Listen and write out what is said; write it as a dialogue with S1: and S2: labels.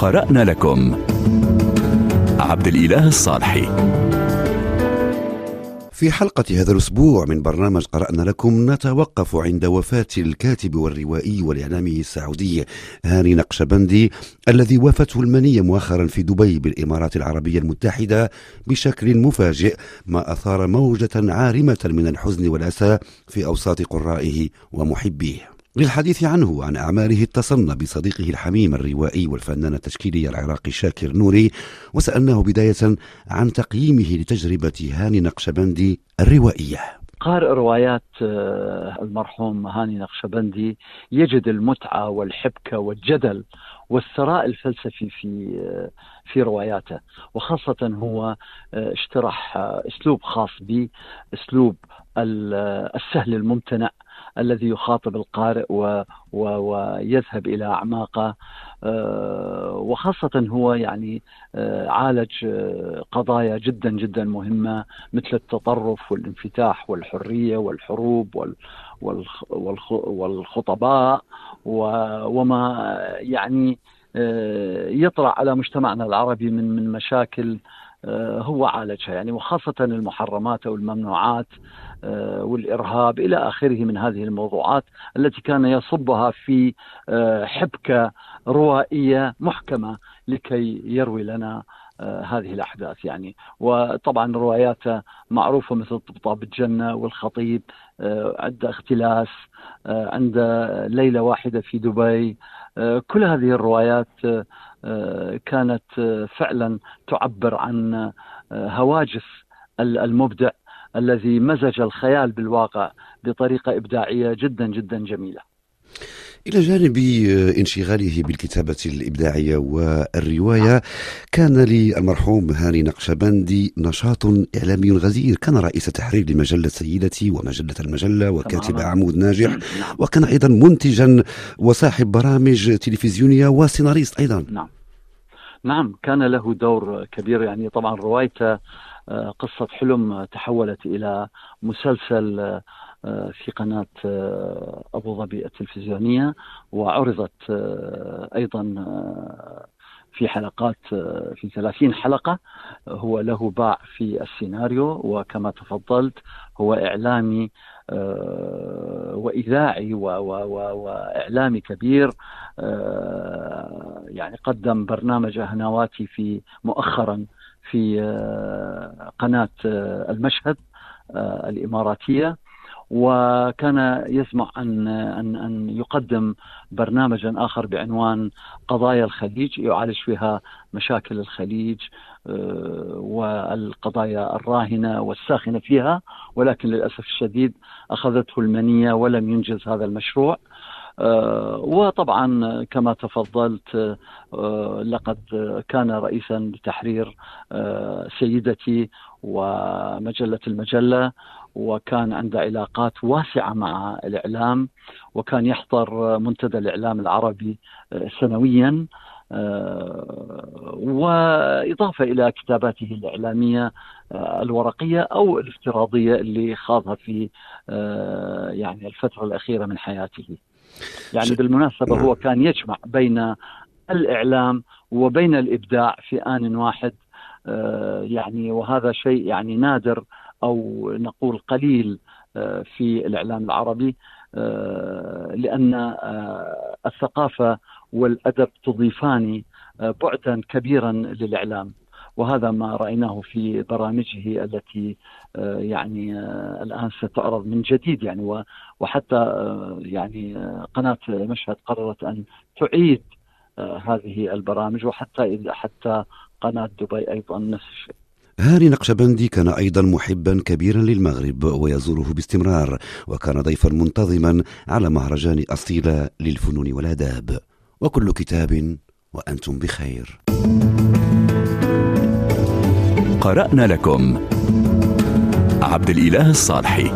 S1: قرأنا لكم. عبد الإله الصالحي.
S2: في حلقة هذا الأسبوع من برنامج قرأنا لكم نتوقف عند وفاة الكاتب والروائي والإعلامي السعودي هاني نقشبندي الذي وافته المنية مؤخرا في دبي بالإمارات العربية المتحدة بشكل مفاجئ ما أثار موجة عارمة من الحزن والأسى في أوساط قرائه ومحبيه. للحديث عنه وعن أعماله اتصلنا بصديقه الحميم الروائي والفنان التشكيلي العراقي شاكر نوري وسألناه بداية عن تقييمه لتجربة هاني نقشبندي الروائية.
S3: قارئ روايات آه، المرحوم هاني نقشبندي يجد المتعة والحبكة والجدل والثراء الفلسفي في آه، في رواياته وخاصة هو آه، اشترح أسلوب خاص به اسلوب السهل الممتنع الذي يخاطب القارئ و و ويذهب إلى أعماقه آه، وخاصة هو يعني آه، عالج آه، قضايا جدا جدا مهمة مثل التطرف والانفتاح والحرية والحروب والخطباء وما يعني يطرأ على مجتمعنا العربي من من مشاكل هو عالجها. يعني وخاصة المحرمات أو الممنوعات آه، والإرهاب إلى آخره من هذه الموضوعات التي كان يصبها في آه، حبكة روائية محكمة لكي يروي لنا آه، هذه الأحداث يعني. وطبعا رواياته معروفة مثل طبطاب الجنة والخطيب عند اختلاس عند ليلة واحدة في دبي كل هذه الروايات كانت فعلا تعبر عن هواجس المبدع الذي مزج الخيال بالواقع بطريقة إبداعية جدا جدا جميلة.
S2: إلى جانب انشغاله بالكتابة الإبداعية والرواية كان للمرحوم هاني نقشبندي نشاط إعلامي غزير. كان رئيس تحرير لمجلة سيدتي ومجلة المجلة وكاتب عمود ناجح. نعم. وكان أيضا منتجا وصاحب برامج تلفزيونية وسيناريست أيضا.
S3: نعم. نعم كان له دور كبير. يعني طبعا روايته قصة حلم تحولت إلى مسلسل آه، في قناة آه، أبو ظبي التلفزيونية وعرضت آه، أيضا في حلقات في 30 حلقة هو له باع في السيناريو وكما تفضلت هو إعلامي وإذاعي وإعلامي كبير يعني قدم برنامج هنواتي في مؤخرا في آه، قناة آه، المشهد آه، الإماراتية. وكان يسمع أن أن أن يقدم برنامجا آخر بعنوان قضايا الخليج يعالج فيها مشاكل الخليج والقضايا الراهنة والساخنة فيها ولكن للأسف الشديد أخذته المنية ولم ينجز هذا المشروع. آه، وطبعا كما تفضلت آه، لقد كان رئيسا لتحرير آه، سيدتي ومجلة المجلة وكان عنده علاقات واسعة مع الإعلام وكان يحضر منتدى الإعلام العربي سنويا وإضافة إلى كتاباته الإعلامية الورقية أو الافتراضية اللي خاضها في يعني الفترة الأخيرة من حياته. يعني بالمناسبة هو كان يجمع بين الإعلام وبين الإبداع في آن واحد آه، يعني وهذا شيء يعني نادر أو نقول قليل آه، في الإعلام العربي آه، لأن الثقافة والأدب تضيفان بعدا كبيرا للإعلام وهذا ما رأيناه في برامجه التي آه، يعني آه، الآن ستعرض من جديد يعني وحتى آه، يعني قناة مشهد قررت أن تعيد هذه البرامج وحتى حتى قناة دبي أيضا نفس الشيء.
S2: هاني نقشبندي كان أيضا محبا كبيرا للمغرب ويزوره باستمرار وكان ضيفا منتظما على مهرجان اصيله للفنون والآداب. وكل كتاب وأنتم بخير.
S1: قرأنا لكم. عبد الإله الصالحي.